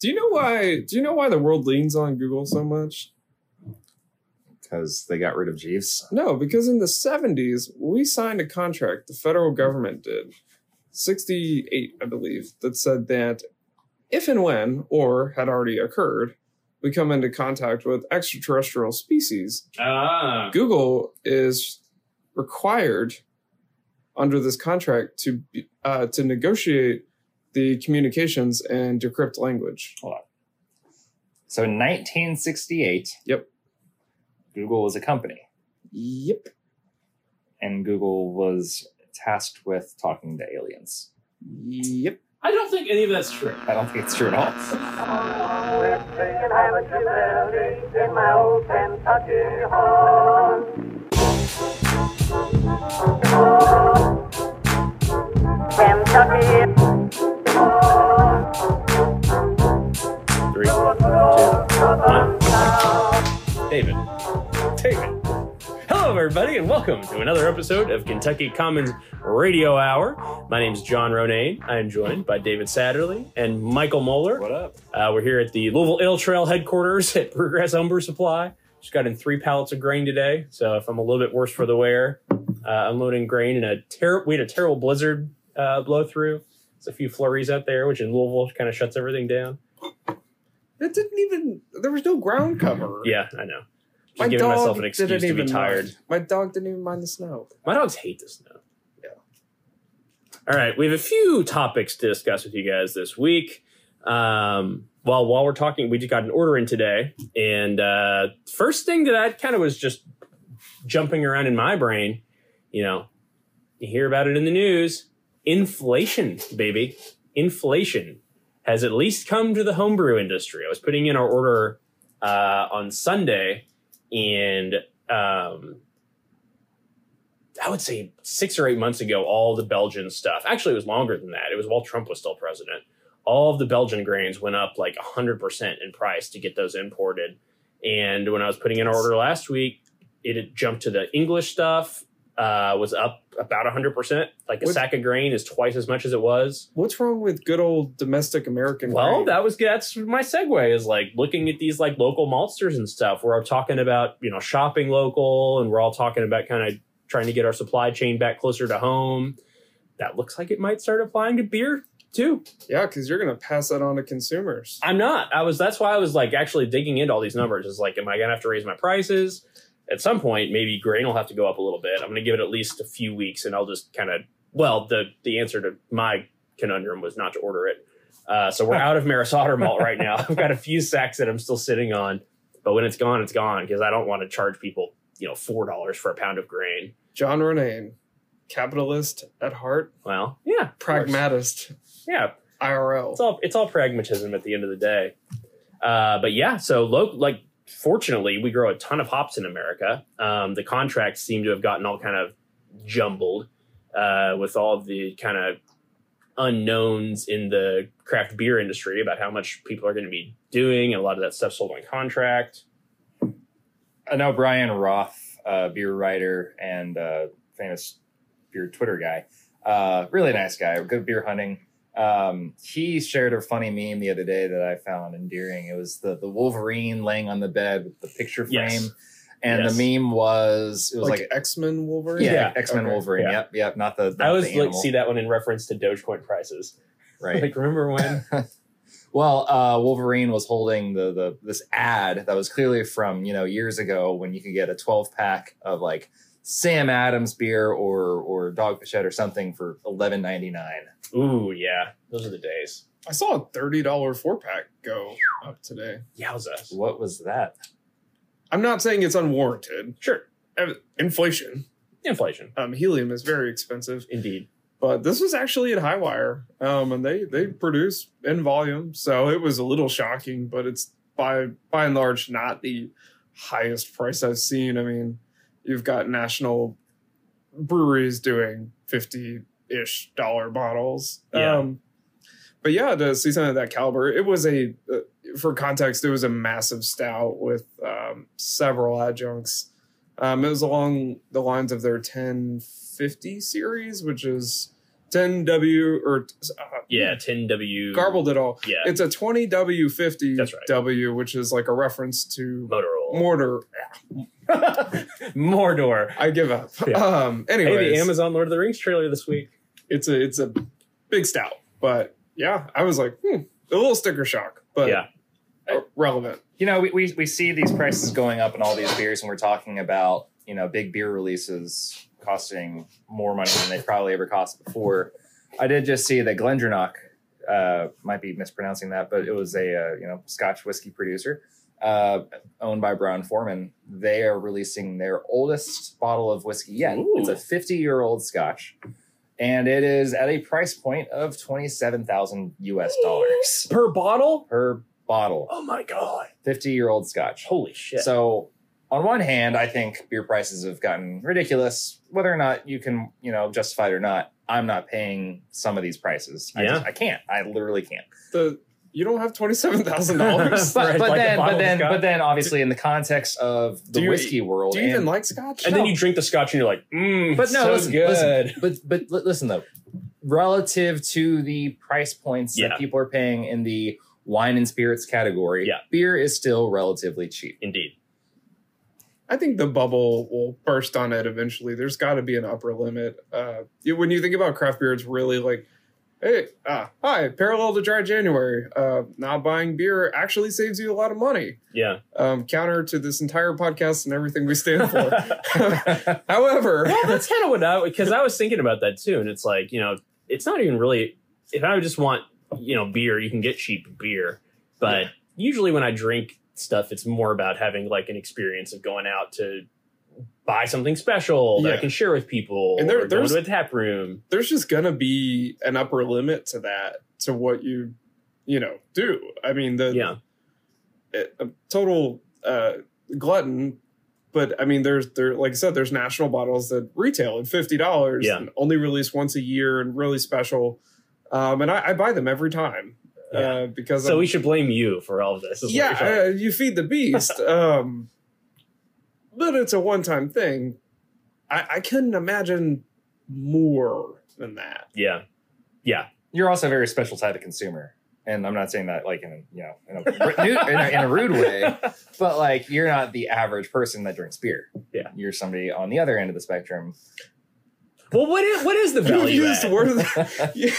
Do you know why? Do you know why the world leans on Google so much? because they got rid of Jeeves. No, because in the 70s, we signed a contract, the federal government did, 68, I believe, that said that if and when, or had already occurred, we come into contact with extraterrestrial species, Ah. Google is required under this contract to uh, to negotiate the communications and decrypt language. Hold on. So in 1968, Yep. Google was a company, Yep. and Google was tasked with talking to aliens. Yep. I don't think any of that's true. I don't think it's true at all. We're singing Hamilton Melody in my old Kentucky David. David. Hello, everybody, and welcome to another episode of Kentucky Commons Radio Hour. My name is John Ronayne. I am joined by David Satterley and Michael Moeller. What up? Uh, we're here at the Louisville Ale Trail headquarters at Progress Umber Supply. Just got in three pallets of grain today, so if I'm a little bit worse for the wear, uh, unloading grain in a ter- we had a terrible blizzard uh, blow through. There's a few flurries out there, which in Louisville kind of shuts everything down. It didn't even. There was no ground cover. Yeah, I know. Just My giving dog myself an excuse didn't to be even tired. Mind. My dog didn't even mind the snow. My dogs hate the snow. Yeah. All right, we have a few topics to discuss with you guys this week. Um, well, while we're talking, we just got an order in today, and uh, first thing that I kind of was just jumping around in my brain, you know, you hear about it in the news, inflation, baby, inflation has at least come to the homebrew industry. I was putting in our order uh, on Sunday, and um, I would say six or eight months ago, all the Belgian stuff. Actually, it was longer than that. It was while Trump was still president. All of the Belgian grains went up like hundred percent in price to get those imported. And when I was putting in our order last week, it jumped to the English stuff. Uh, was up about hundred percent. Like a What- sack of grain is twice as much as it was. What's wrong with good old domestic American? Well, grain? that was that's my segue is like looking at these like local maltsters and stuff where I'm talking about, you know, shopping local and we're all talking about kind of trying to get our supply chain back closer to home. That looks like it might start applying to beer too. yeah, because you're gonna pass that on to consumers. I'm not. I was that's why I was like actually digging into all these numbers. Is like, am I gonna have to raise my prices? At some point, maybe grain will have to go up a little bit. I'm gonna give it at least a few weeks and I'll just kind of well, the the answer to my conundrum was not to order it. Uh, so we're out of Maris Otter malt right now. I've got a few sacks that I'm still sitting on, but when it's gone, it's gone because I don't want to charge people, you know, four dollars for a pound of grain. John Renane, capitalist at heart, Well, yeah, pragmatist, Yeah, IRL. it's all it's all pragmatism at the end of the day. Uh, but yeah, so lo- like fortunately, we grow a ton of hops in America. Um, the contracts seem to have gotten all kind of jumbled uh, with all the kind of unknowns in the craft beer industry about how much people are going to be doing, and a lot of that stuff sold on contract. I know Bryan Roth, uh, beer writer and uh, famous beer Twitter guy. Uh, really nice guy, good beer hunting. Um, he shared a funny meme the other day that I found endearing. It was the, the Wolverine laying on the bed with the picture frame. Yes. And Yes. the meme was, it was like, like, X Men Wolverine. yeah, Yeah. X Men Okay. Wolverine. Yeah. Yep, yep, not the, not I always the like see that one in reference to Dogecoin prices. right. Like, remember when? Well, uh, Wolverine was holding the the this ad that was clearly from you know years ago when you could get a 12 pack of like Sam Adams beer or or Dogfish Head or something for 11.99. Ooh, yeah, those are the days. I saw a thirty dollar four pack go up today. Yowza. What was that? I'm not saying it's unwarranted. Sure, Inflation. inflation, Um, helium is very expensive, indeed. but this was actually at Highwire, um, and they they produce in volume, so it was a little shocking, but it's by by and large not the highest price I've seen. I mean, you've got national breweries doing fifty ish dollar bottles. Yeah. Um, but yeah, to see something of that caliber, it was a uh, for context, it was a massive stout with um, several adjuncts. Um, it was along the lines of their 1050 series, which is 10W or uh, Yeah, 10W. garbled it all. Yeah, It's a 20W50 That's right. W, which is like a reference to Motorola. mortar. Mordor. I give up. Yeah. Um. Hey, the Amazon Lord of the Rings trailer this week. it's a it's a big stout, but yeah, I was like, hmm, a little sticker shock, but yeah, uh, relevant. you know, we, we, we see these prices going up in all these beers, and we're talking about, you know, big beer releases costing more money than they probably ever cost before. I did just see that Glendronach, uh, might be mispronouncing that, but it was a, uh, you know, Scotch whiskey producer, uh, owned by Brown-Forman. They are releasing their oldest bottle of whiskey yet. Ooh. It's a 50 year old Scotch. And it is at a price point of 27,000 US dollars per bottle. per bottle. Oh my god! 50 year old Scotch. Holy shit! So, on one hand, I think beer prices have gotten ridiculous. Whether or not you can, you know, justify it or not, I'm not paying some of these prices. I, Yeah. just, I can't. I literally can't. The you don't have twenty seven thousand dollars. But, but like then, but then, but then, obviously, in the context of the you- whiskey world, Do you even like Scotch? and then you drink the scotch and you're like, mmm, But no, so listen, good. listen. but but li- listen though, relative to the price points Yeah. that people are paying in the wine and spirits category, Yeah. beer is still relatively cheap. Indeed. I think the bubble will burst on it eventually. There's got to be an upper limit. Uh, when you think about craft beer, it's really like, hey, ah, hi, parallel to dry January. Uh, not buying beer actually saves you a lot of money. Yeah. Um, counter to this entire podcast and everything we stand for. However, well, that's kind of what I because I was thinking about that too, and it's like you know, it's not even really. If I just want you know beer, you can get cheap beer, but Yeah. usually when I drink stuff, it's more about having like an experience of going out to buy something special that I can share with people, And there- there's- to a tap room. there's just gonna be an upper limit to that to what you you know do i mean the Yeah, a a total uh glutton but i mean there's there like i said there's national bottles that retail at $50 Yeah. and only released once a year and really special um and i, I buy them every time Yeah. uh because so I'm- we should blame you for all of this. is what you're saying. yeah uh, you feed the beast um but it's a one-time thing i i couldn't imagine more than that yeah, yeah. You're also a very special type of consumer. And I'm not saying that like in a you know in a, in a, in a rude way, but like you're not the average person that drinks beer. Yeah. you're somebody on the other end of the spectrum. Well, what is what is the value? add? worth yeah.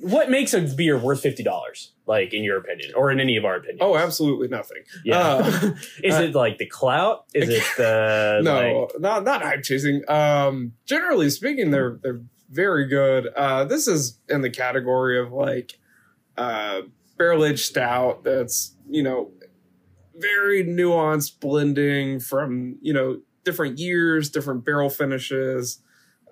What makes a beer worth fifty dollars? Like in your opinion, or in any of our opinions? oh absolutely nothing yeah. Uh, Is it like the clout? Is it the no, like, not not hype chasing. Um, generally speaking, they're they're very good. Uh, this is in the category of like uh, barrel aged stout. That's you know very nuanced blending from you know different years, different barrel finishes.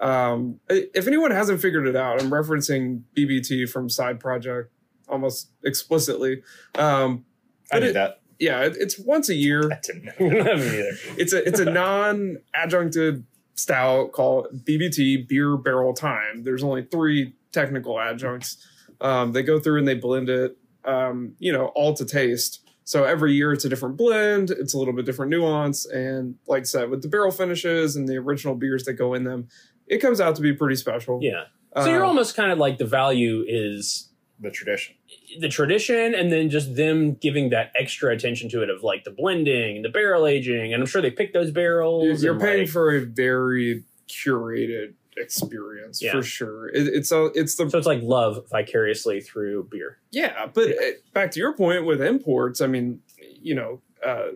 Um, if anyone hasn't figured it out, I'm referencing BBT from Side Project almost explicitly. Um, I But knew it- that. yeah, it, it's once a year I didn't know. Me neither. it's a it's a non-adjuncted stout called BBT Beer Barrel Time. There's only three technical adjuncts. Um, they go through and they blend it, um, you know, all to taste. So every year it's a different blend. It's a little bit different nuance, and like I said, with the barrel finishes and the original beers that go in them, it comes out to be pretty special. Yeah. So you're Um, almost kind of like the value is The tradition. the tradition and then just them giving that extra attention to it of like the blending and the barrel aging and i'm sure they pick those barrels you're paying like- for a very curated experience Yeah. for sure. It, it's a it's the so it's like love vicariously through beer Yeah, but uh, back to your point with imports, I mean, you know, uh,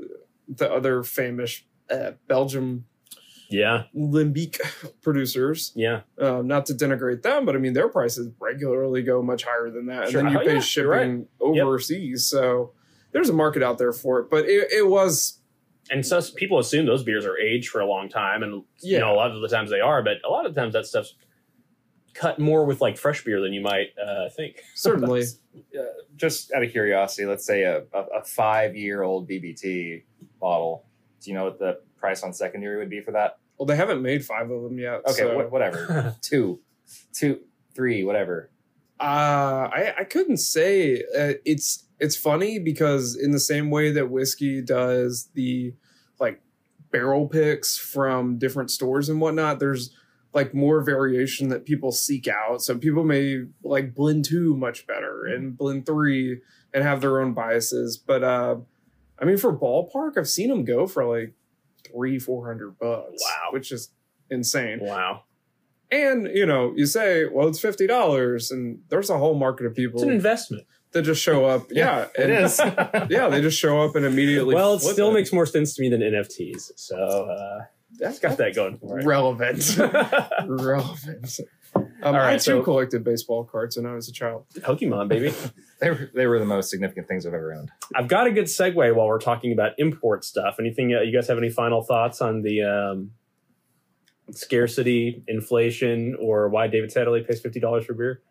the other famous uh, Belgium yeah Lambic producers, yeah um, not to denigrate them, but I mean, their prices regularly go much higher than that. Sure. And then you Oh, pay yeah, you're right. shipping overseas. So there's a market out there for it. But it, it was, and so people assume those beers are aged for a long time and you know a lot of the times they are but a lot of times that stuff's cut more with like fresh beer than you might uh, think certainly. Uh, just out of curiosity, let's say a, a, a five year old BBT bottle. Do you know what the price on secondary would be for that? well, they haven't made five of them yet. Okay, so. wh- whatever. two, two, three, whatever. Uh, I I couldn't say. Uh, it's it's funny because in the same way that whiskey does the like barrel picks from different stores and whatnot, there's like more variation that people seek out. So people may like blend two much better and blend three and have their own biases. But uh I mean for ballpark, I've seen them go for like three, four hundred bucks. Wow. Which is insane. Wow. And you know, you say, well, it's fifty dollars, and there's a whole market of people It's an investment. that just show up. Yeah, it and- is. yeah, they just show up and immediately. Well, it still makes more sense to me than NFTs. So uh, that's got that going for it. relevant. relevant. Um, All I right, too so- collected baseball cards when I was a child. Pokemon, baby. they, were, they were the most significant things I've ever owned. I've got a good segue while we're talking about import stuff. Anything uh, you guys have any final thoughts on the um, scarcity, inflation, or why David Satterley pays fifty dollars for beer?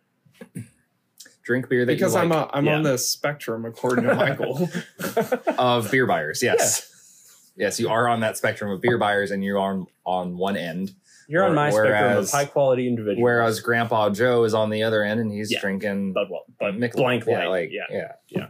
Drink beer that Because you I'm like a, I'm Yeah. on the spectrum according to Michael. of beer buyers. Yes. Yes, you are on that spectrum of beer buyers and you're on on one end. You're on my spectrum of high quality individuals. Whereas Grandpa Joe is on the other end and he's Yeah. drinking but well, but Michelob. blank yeah, light, like yeah. yeah.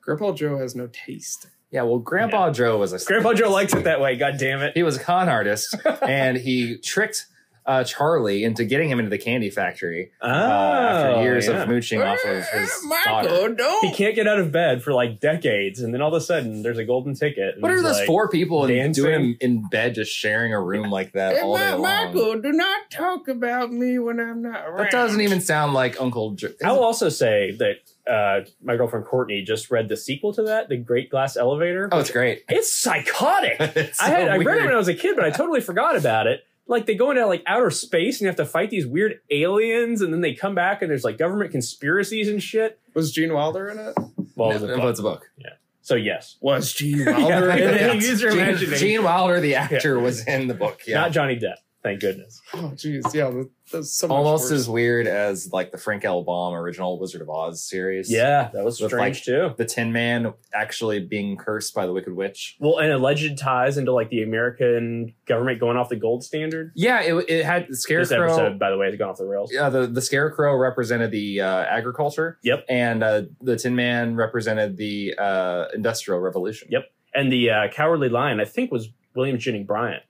Grandpa Joe has no taste. Yeah, well Grandpa Joe was a Grandpa Joe likes it that way. God damn it! He was a con artist and he tricked uh, Charlie into getting him into the candy factory Oh, uh, after years yeah. of mooching off of his daughter. Don't. He can't get out of bed for like decades, and then all of a sudden there's a golden ticket. What are those like, four people in, dancing. doing in bed just sharing a room like that all day Ma- long? Michael, do not talk about me when I'm not around. That doesn't even sound like Uncle Joe. I will also say that uh, my girlfriend Courtney just read the sequel to that, The Great Glass Elevator. Oh, it's great. It's psychotic. It's I had so I read it when I was a kid, but I totally forgot about it. Like they go into like outer space and you have to fight these weird aliens, and then they come back and there's like government conspiracies and shit. Was Gene Wilder in it? Well, No, it was a book. it's a book. Yeah. So yes, Was Gene Yeah, Wilder in it? then use your Gene, imagination. Gene Wilder, the actor, was in the book. Yeah, not Johnny Depp. Thank goodness. Oh, jeez. Yeah, that, that's so much almost worse. as weird as like the Frank L. Baum original Wizard of Oz series. Yeah, that was With, strange like, too. the Tin Man actually being cursed by the Wicked Witch. Well, and alleged ties into like the American government going off the gold standard. Yeah, it, it had the This Scarecrow. episode, by the way, has gone off the rails. Yeah, the, the Scarecrow represented the uh, agriculture. Yep. And uh, the Tin Man represented the uh, Industrial Revolution. Yep. And the uh, Cowardly Lion, I think, was William Jennings Bryant,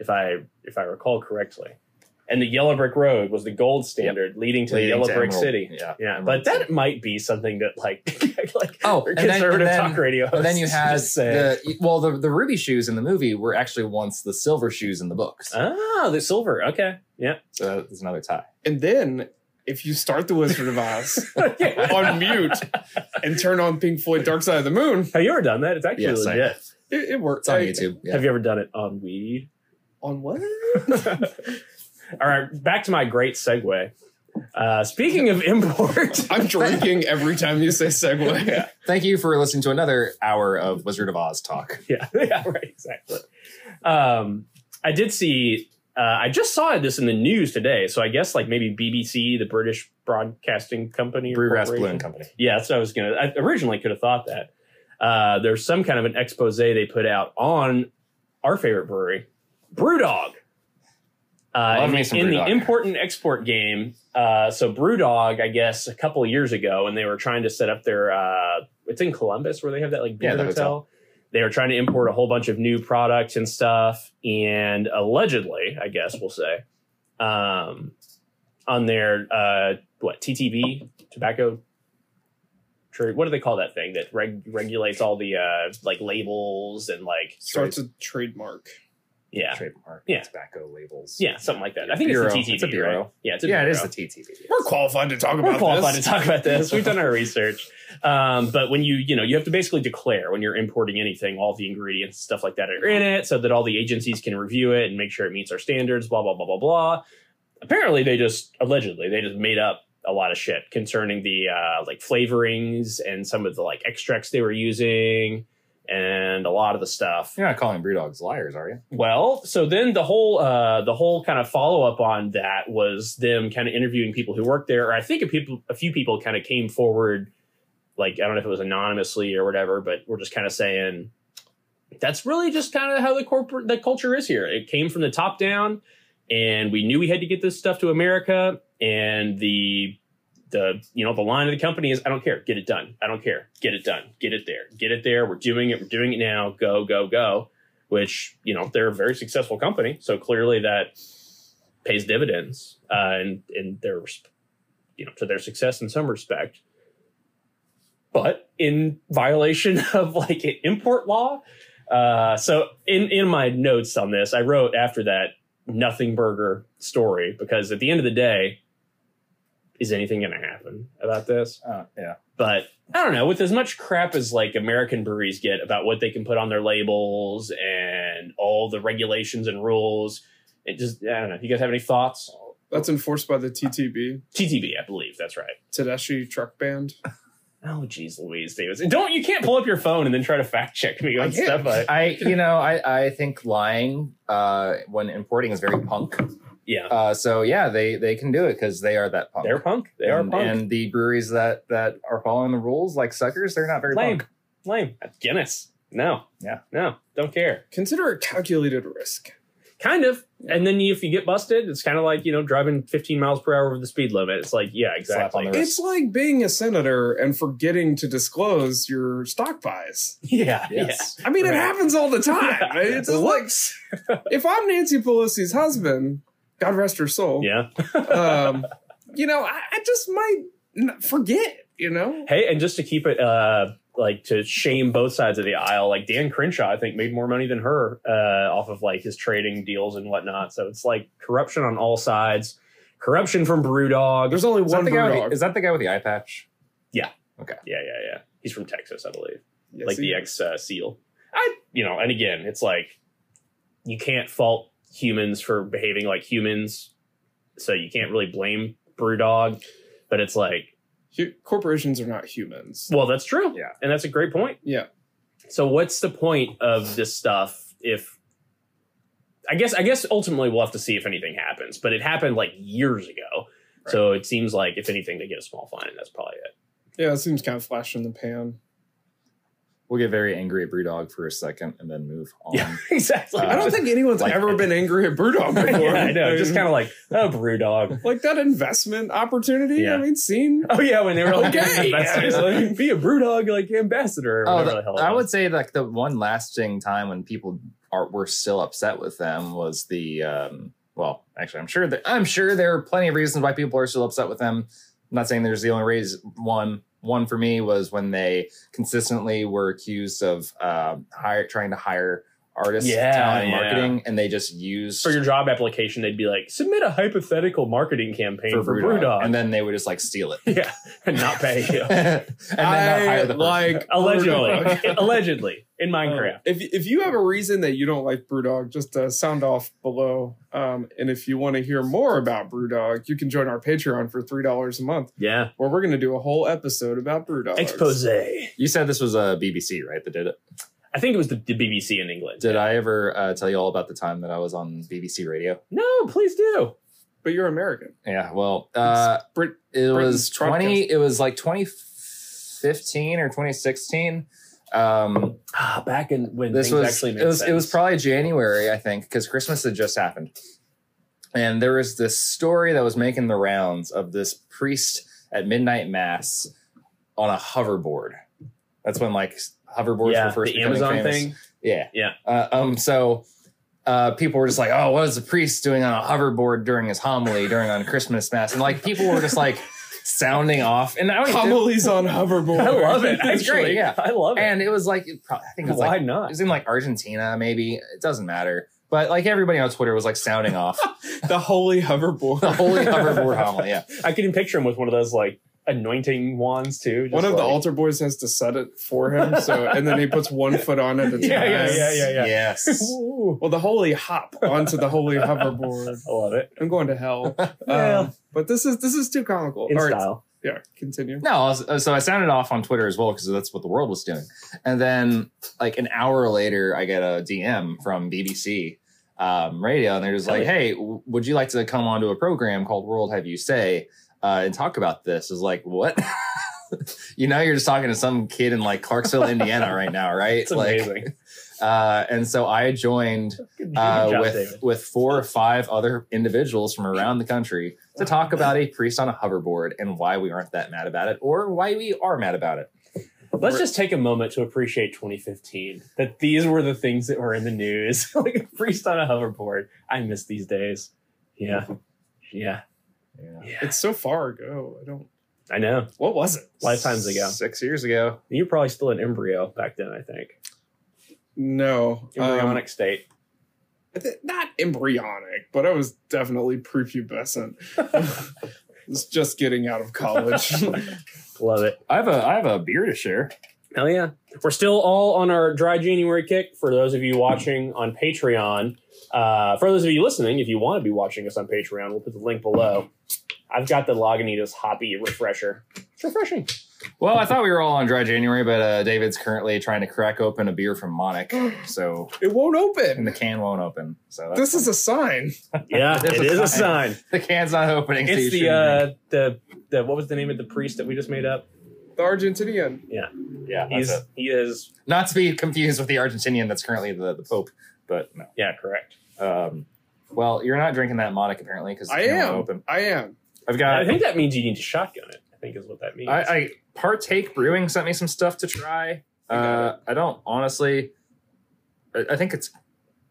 if I if I recall correctly. And the Yellow Brick Road was the gold standard leading to Leading the Yellow to Brick Emerald- City. Yeah. Yeah, Emerald but that City. might be something that like like Oh, and then, conservative and then, talk radio. and then you hosts had say. the well, the the ruby shoes in the movie were actually once the silver shoes in the books. ah the silver. Okay, yeah. So that's another tie. And then, if you start the Wizard of Oz on mute and turn on Pink Floyd Dark Side of the Moon, Have you ever done that? It's actually Yes, I it, it works. It's on I- YouTube. Yeah. Have you ever done it on weed? On what? All right, back to my great segue. Uh, speaking of import, I'm drinking every time you say segue. Thank you for listening to another hour of Wizard of Oz talk. yeah, yeah, right, exactly. Um, I did see. Uh, I just saw this in the news today, so I guess like maybe BBC, the British Broadcasting Company, or Brewgrass. Balloon Company. Yeah, that's what I was gonna. I originally could have thought that. Uh, there's some kind of an expose they put out on our favorite brewery, BrewDog. Uh, Love in me the, some in the import and export game, uh, so BrewDog, I guess, a couple of years ago, when they were trying to set up their, uh, it's in Columbus where they have that like beer Yeah, the hotel. hotel. They were trying to import a whole bunch of new products and stuff, and allegedly, I guess we'll say, um, on their uh, what TTB tobacco trade. What do they call that thing that reg- regulates all the uh, like labels and like Starts a trademark. Yeah Trademark. Yeah. Tobacco labels. yeah something like that. I think Bureau. it's the TTB. It's a bureau. right? Yeah, it's a yeah, it is bureau. the TTB. We're qualified to talk about. We're about qualified this. to talk about this. We've done our research. Um, but when you, you know, you have to basically declare when you're importing anything, all the ingredients and stuff like that are in it so that all the agencies can review it and make sure it meets our standards, blah, blah, blah, blah, blah. Apparently they just, allegedly, they just made up a lot of shit concerning the, uh, like flavorings and some of the like extracts they were using and a lot of the stuff. You're not calling Brewdogs liars, are you? Well, so then the whole uh, the whole kind of follow up on that was them kind of interviewing people who worked there. Or I think a people a few people kind of came forward, like I don't know if it was anonymously or whatever, but we're just kind of saying that's really just kind of how the corporate the culture is here. It came from the top down, and we knew we had to get this stuff to America, and the the you know the line of the company is I don't care, get it done. I don't care, get it done, get it there, get it there. We're doing it. We're doing it now. Go go go which you know they're a very successful company so clearly that pays dividends uh, and in their you know to their success in some respect, but in violation of like import law. Uh, so in in my notes on this, I wrote after that nothing burger story because at the end of the day, is anything going to happen about this? Uh, yeah. but I don't know. With as much crap as like American breweries get about what they can put on their labels and all the regulations and rules, it just I don't know. You guys have any thoughts? That's enforced by the TTB, TTB, I believe that's right. Tedeschi Truck Band. Oh, geez, Louise Davis, don't you can't pull up your phone and then try to fact check me on I stuff. I, I, you know, I, I think lying uh, when importing is very punk. Yeah, Uh, so yeah, they they can do it because they are that punk. they're punk. They are punk. And the breweries that that are following the rules like suckers, they're not very Lame, punk. lame. Guinness. No. Yeah. No. Don't care. Consider it calculated risk. Kind of. And then if you get busted, it's kind of like you know driving 15 miles per hour over the speed limit. It's like yeah, exactly. It's like being a senator and forgetting to disclose your stock buys. Yeah. Yes. I mean, Right. it happens all the time. Yeah. It's just like if I'm Nancy Pelosi's husband, God rest her soul. Yeah. Um, you know, I, I just might forget. You know, Hey, and just to keep it uh like to shame both sides of the aisle, like Dan Crenshaw, I think made more money than her uh off of like his trading deals and whatnot. So it's like corruption on all sides. Corruption from Brewdog. there's only Is one the guy Brewdog. the, is that the guy with the eye patch? Yeah, Okay. yeah, yeah. Yeah. He's from Texas, I believe. Yes, like the ex uh, SEAL. I, you know, and again, it's like you can't fault humans for behaving like humans, so you can't really blame BrewDog. But it's like, corporations are not humans. well, that's true. Yeah. and that's a great point. Yeah. So, what's the point of this stuff if? I guess I guess ultimately we'll have to see if anything happens, but it happened like years ago. So it seems like if anything they get a small fine and that's probably it. Yeah, it seems kind of flash in the pan. We'll get very angry at Brewdog for a second and then move on. Yeah, exactly. Uh, I don't think anyone's like- ever been angry at Brewdog before. yeah, I know. Just kind of like, oh, Brewdog. like that investment opportunity. Yeah. I mean, seen. Oh yeah, when they were like, Okay. investors, like, be a Brewdog like ambassador. Or Oh, whatever the- the hell I was. would say like the one lasting time when people are were still upset with them was the um, well, actually, I'm sure that I'm sure there are plenty of reasons why people are still upset with them. I'm not saying there's the only reason. One one for me was when they consistently were accused of um, hire trying to hire artists, Yeah, talent, and yeah. marketing, and they just used for your job application, they'd be like, submit a hypothetical marketing campaign for, for brew Brewdog, and then they would just like steal it yeah, and not pay you. and then not hire the person. like allegedly, allegedly in Uh, Minecraft. if if you have a reason that you don't like Brewdog, just uh, sound off below. Um, and if you want to hear more about Brewdog, you can join our Patreon for three dollars a month, yeah, where we're going to do a whole episode about Brewdog. expose. You said this was a BBC, right? That did it. I think it was the, the BBC in England. Did I ever uh, tell you all about the time that I was on BBC Radio? No, please do. But you're American. Yeah, well, uh, Brit- it Britain's was twenty. It was like twenty fifteen or twenty sixteen. Um, Ah, back in when this was actually it was sense. it was probably January, I think, because Christmas had just happened, and there was this story that was making the rounds of this priest at midnight mass on a hoverboard. That's when like hoverboards yeah, were first the Amazon famous. thing. Yeah. Yeah. Uh, um, so uh, people were just like, oh, what is the priest doing on a hoverboard during his homily during on Christmas mass? And like people were just like sounding off. And I, Homilies on hoverboard. I love it. It's great, yeah. I love it. and it was like, it I think it was Why like, it was in like Argentina, maybe. It doesn't matter. But like everybody on Twitter was like sounding off the holy hoverboard. the holy hoverboard homily. Yeah. I even picture him with one of those like anointing wands too. just One of the altar boys has to set it for him, so and then he puts one foot on it at a time. Yeah, yeah, yeah, yeah, yeah. Yes. Ooh, Well, the holy hop onto the holy hoverboard. I love it. I'm going to hell. Yeah. Um, but this is this is too comical. In All right, style. yeah, continue. No, I was- so I sounded off on Twitter as well because that's what the world was doing. And then, like an hour later, I get a DM from BBC um, Radio, and they're just like, Hell "Hey, w- would you like to come onto a program called World Have Your Say uh, and talk about this?" Is like, what? you know, you're just talking to some kid in like Clarksville, Indiana, right now, right? It's like, amazing. uh, and so I joined uh, job, with David. with four or five other individuals from around the country to talk about a priest on a hoverboard and why we aren't that mad about it, or why we are mad about it. Let's just take a moment to appreciate 2015. That these were the things that were in the news. like a priest on a hoverboard. I miss these days. Yeah. Yeah. Yeah. Yeah. It's so far ago. I don't. I know. What was it? Lifetimes ago. Six years ago. You were probably still an embryo back then, I think. No, Embryonic state. Um, th- not embryonic, but I was definitely prepubescent. was just getting out of college. Love it. I have a I have a beer to share. Hell yeah. We're still all on our dry January kick. For those of you watching on Patreon, uh, for those of you listening, if you want to be watching us on Patreon, we'll put the link below. I've got the Lagunitas Hoppy Refresher. It's refreshing. Well, I thought we were all on dry January, but uh, David's currently trying to crack open a beer from Monic, so it won't open. and open. the can won't open. So that's This is a sign. Yeah, It is it a is a sign. sign. the can's not opening. so It's the uh, the the what was the name of the priest that we just made up? The Argentinian. Yeah, yeah, He's it. he is Not to be confused with the Argentinian that's currently the, the Pope, but no. yeah correct. Um, well, you're not drinking that Monic apparently because I am. open. I am. I've got. I think that means you need to shotgun it. I think is what that means. I, I partake brewing sent me some stuff to try. Uh, I don't honestly. I, I think it's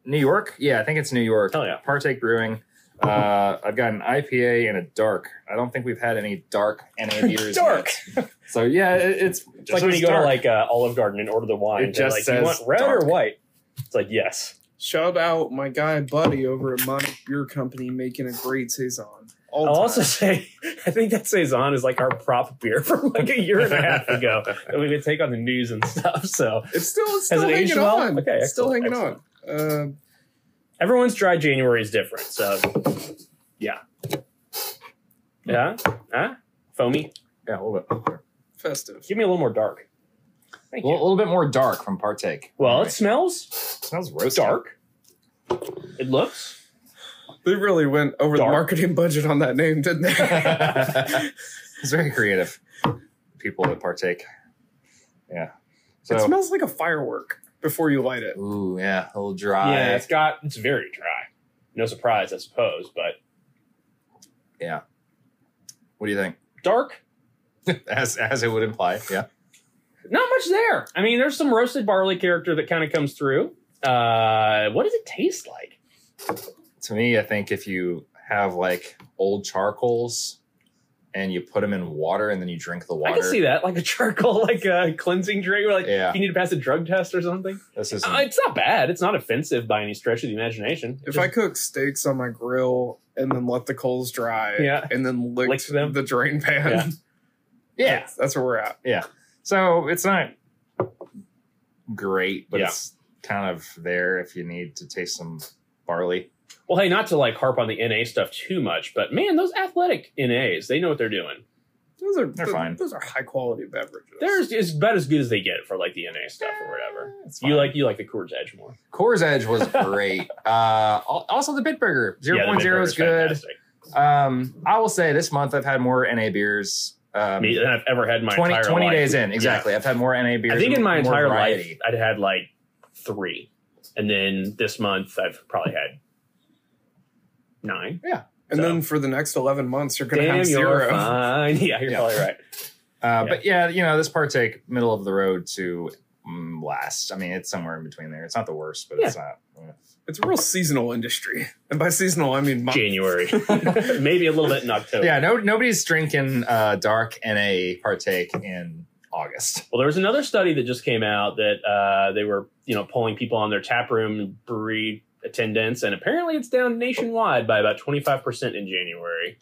New York. Yeah, I think it's New York. Hell yeah. Partake brewing. Uh, I've got an IPA and a dark. I don't think we've had any dark NA beers. Dark. yet. So yeah, it, it's It's like when you go to like uh, Olive Garden and order the wine. It just like, "Do you says want red dark." or white? It's like yes. Shout out my guy Buddy over at Monty Beer Company making a great saison. All I'll time. also say, I think that saison is like our prop beer from like a year and a half ago that we would take on the news and stuff. So it's still it's Has still it aged hanging well? on. Okay, It's still excellent, hanging on. Uh, everyone's dry January is different. So yeah, yeah, huh? Foamy. yeah, a little bit. festive. Give me a little more dark. Thank A little, you. a little bit more dark from partake. Well, All it right. smells smells roasty. dark. It looks. They really went over Dark. the marketing budget on that name, didn't they? it's very creative. People that partake. Yeah. So, it smells like a firework before you light it. ooh, yeah, a little dry. Yeah, it's got. It's very dry. No surprise, I suppose, but yeah. What do you think? dark. As as it would imply. Yeah. Not much there. I mean, there's some roasted barley character that kind of comes through. Uh, what does it taste like? To me, I think if you have like old charcoals and you put them in water and then you drink the water. I can see that, like a charcoal, like a cleansing drink, or like Yeah. if you need to pass a drug test or something. This is Uh, it's not bad. It's not offensive by any stretch of the imagination. If Just- I cook steaks on my grill and then let the coals dry, Yeah. and then lick Lick them. the drain pan, Yeah. yeah. that's, that's where we're at. Yeah, so it's not great, but Yeah. it's kind of there if you need to taste some barley. Well, hey, not to like harp on the NA stuff too much, but man, those athletic NAs, they know what they're doing. Those are They're th- fine. Those are high quality beverages. They're it's about as good as they get for like the NA stuff or whatever. You like you like the Coors Edge more. Coors Edge was great. uh, also, the Bitburger Yeah, the 0.0 is good. fantastic. Um, I will say this month I've had more NA beers. Um, Me than I've ever had in my 20, entire 20 life. days in, exactly. I've had more NA beers. I think in my entire variety. life, I'd had like three, and then this month I've probably had nine. Yeah. and so- then for the next eleven months, you're gonna Damn, have you're zero. fine. Yeah, you're Yeah. probably right. Uh, But yeah, you know, this partake middle of the road to mm, last. I mean, it's somewhere in between there. It's not the worst, but it's not. It's a real seasonal industry, and by seasonal I mean month. January, maybe a little bit in October. Yeah, no, nobody's drinking uh, dark NA partake in August. Well, there was another study that just came out that uh, they were, you know, polling people on their tap room brewery attendance, and apparently it's down nationwide by about twenty five percent in January.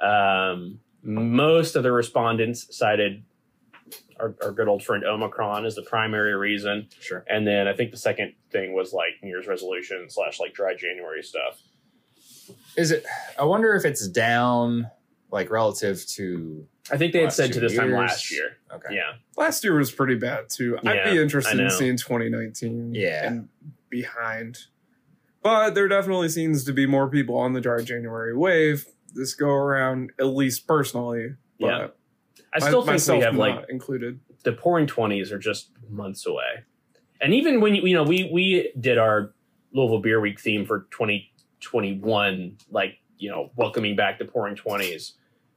Um, most of the respondents cited our, our good old friend Omicron as the primary reason, Sure. and then I think the second thing was like New Year's resolution slash like dry January stuff. Is it? I wonder if it's down like relative to. I think they had said to two this time last year. Okay. Yeah, Last year was pretty bad too. I'd be interested in seeing 2019. Yeah. and behind. But there definitely seems to be more people on the dry January wave this go around, at least personally. But Yeah. I still think we have like included. the pouring twenties are just months away. And even when you you know we we did our Louisville Beer Week theme for twenty twenty one, like you know welcoming back the pouring twenties,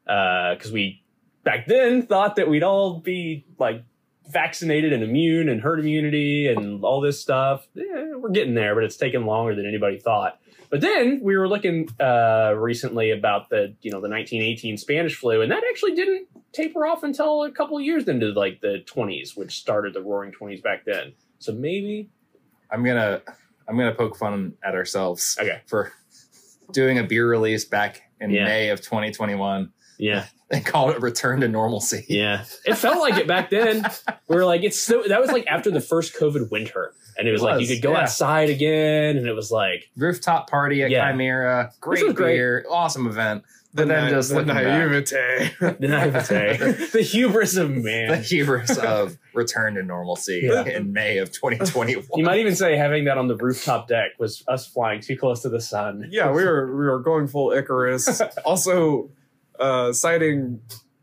uh, because we back then thought that we'd all be like vaccinated and immune and herd immunity and all this stuff. Yeah, we're getting there, but it's taken longer than anybody thought. But then we were looking uh, recently about the you know the 1918 Spanish flu, and that actually didn't taper off until a couple of years into like the 20s, which started the Roaring 20s back then. So maybe I'm gonna I'm gonna poke fun at ourselves Okay. for doing a beer release back in Yeah. May of 2021 yeah, and called it return to normalcy. yeah. It felt like it back then. We were like, it's so that was like after the first COVID winter, and it was, It like you could go yeah. outside again, and it was like Rooftop party at Yeah. Chimera, great was great. beer, awesome event. The, then na- just the naivete. the naivete, the hubris of man. the hubris of return to normalcy Yeah. in May of 2021. You might even say having that on the rooftop deck was us flying too close to the sun. yeah, we were we were going full Icarus. also, uh, citing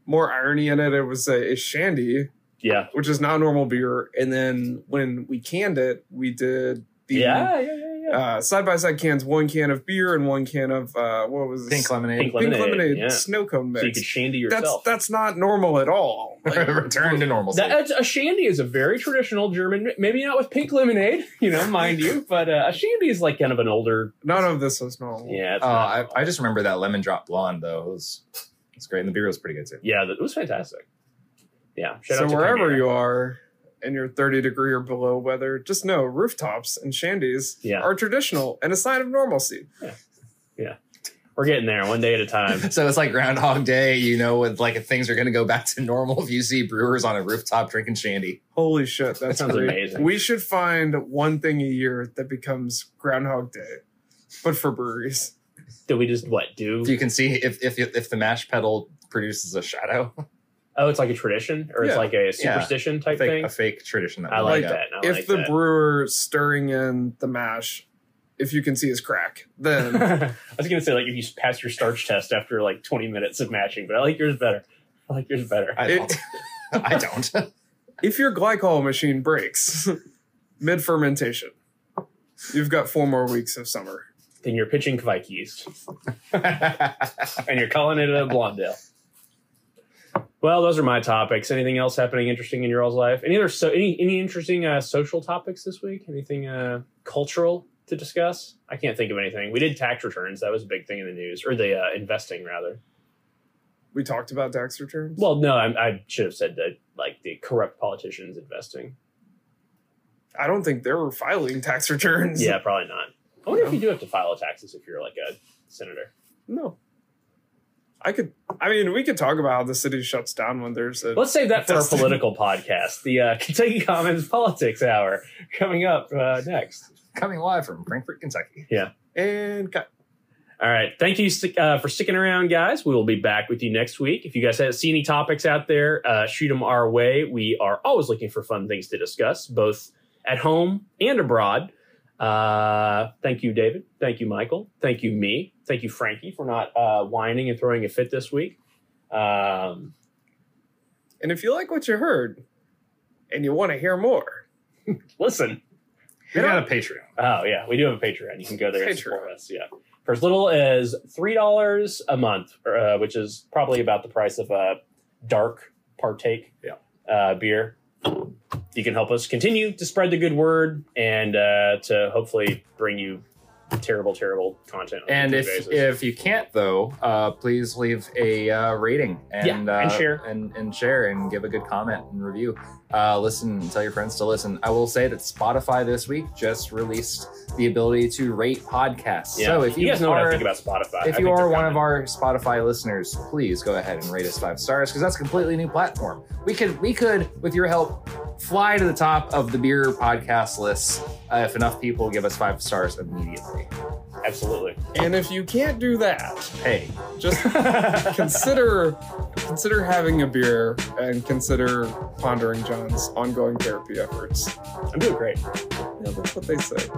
more irony in it, it was a, a shandy, Yeah. which is not normal beer. And then when we canned it, we did the Yeah, yeah, yeah, yeah. Uh, side by side cans, one can of beer and one can of uh, what was this? Pink lemonade. Pink Pink lemonade, lemonade yeah. snow cone so you could shandy that's yourself. that's that's not normal at all. Like, return to normal. That, that's- a shandy is a very traditional German, maybe not with pink lemonade, you know, mind you, but uh, a shandy is like kind of an older. none of this is normal. Yeah, it's Oh, not- I, I just remember that lemon drop blonde though. It was it's great, and the beer was pretty good too. yeah, it was fantastic. Yeah, shout so out to wherever Chimera. you are in your 30 degree or below weather, just know rooftops and shandies Yeah. are traditional and a sign of normalcy. Yeah. yeah. We're getting there one day at a time. So it's like Groundhog Day, you know, with like if things are going to go back to normal, if you see brewers on a rooftop drinking shandy. Holy shit, That sounds great. amazing. We should find one thing a year that becomes Groundhog Day, but for breweries. Do we just what do? You can see if if if the mash pedal produces a shadow, Oh, it's like a tradition, or it's Yeah. like a superstition a type fake, thing. a fake tradition. That I we like got. that. I if like the that. brewer stirring in the mash, if you can see his crack, then I was gonna say like if you pass your starch test after like 20 minutes of mashing, but I like yours better. I like yours better. I don't. I don't. if your glycol machine breaks mid fermentation, you've got four more weeks of summer. then you're pitching Kveik yeast and you're calling it a Blondale. Well, those are my topics. Anything else happening interesting in your all's life? Any other so any any interesting uh, social topics this week? Anything uh, cultural to discuss? I can't think of anything. We did tax returns. That was a big thing in the news, or the uh, investing rather. We talked about tax returns. Well, no, I, I should have said that like the corrupt politicians investing. I don't think they're filing tax returns. Yeah, probably not. I wonder if you do have to file taxes if you're like a senator. No. I could. I mean, we could talk about how the city shuts down when there's a. Let's save that for our political podcast, the uh, Kentucky Commons Politics Hour, coming up uh, next. Coming live from Frankfort, Kentucky. Yeah. And cut. All right. Thank you uh, for sticking around, guys. We will be back with you next week. If you guys have, see any topics out there, uh, shoot them our way. We are always looking for fun things to discuss, both at home and abroad. Uh, thank you, David. Thank you, Michael. Thank you, me. Thank you, Frankie, for not uh, whining and throwing a fit this week. Um, And if you like what you heard, and you want to hear more, listen. We got a Patreon. Oh yeah, we do have a Patreon. You can go there and support us. Yeah, for as little as three dollars a month, uh, which is probably about the price of a dark partake Yeah. uh, beer. You can help us continue to spread the good word and uh, to hopefully bring you terrible, terrible content. And if basis. if you can't though, uh, please leave a uh, rating and Yeah, and uh, share. and, and share and give a good comment and review. Uh, listen, tell your friends to listen. I will say that Spotify this week just released the ability to rate podcasts. yeah. So if you, guys know what I are think about Spotify, if I you are one of our Spotify listeners, please go ahead and rate us five stars because that's a completely new platform. We could we could with your help fly to the top of the beer podcast lists uh, if enough people give us five stars immediately. Absolutely. and if you can't do that, Hey, just consider consider having a beer and consider pondering John's ongoing therapy efforts. I'm doing great. Yeah, that's what they say.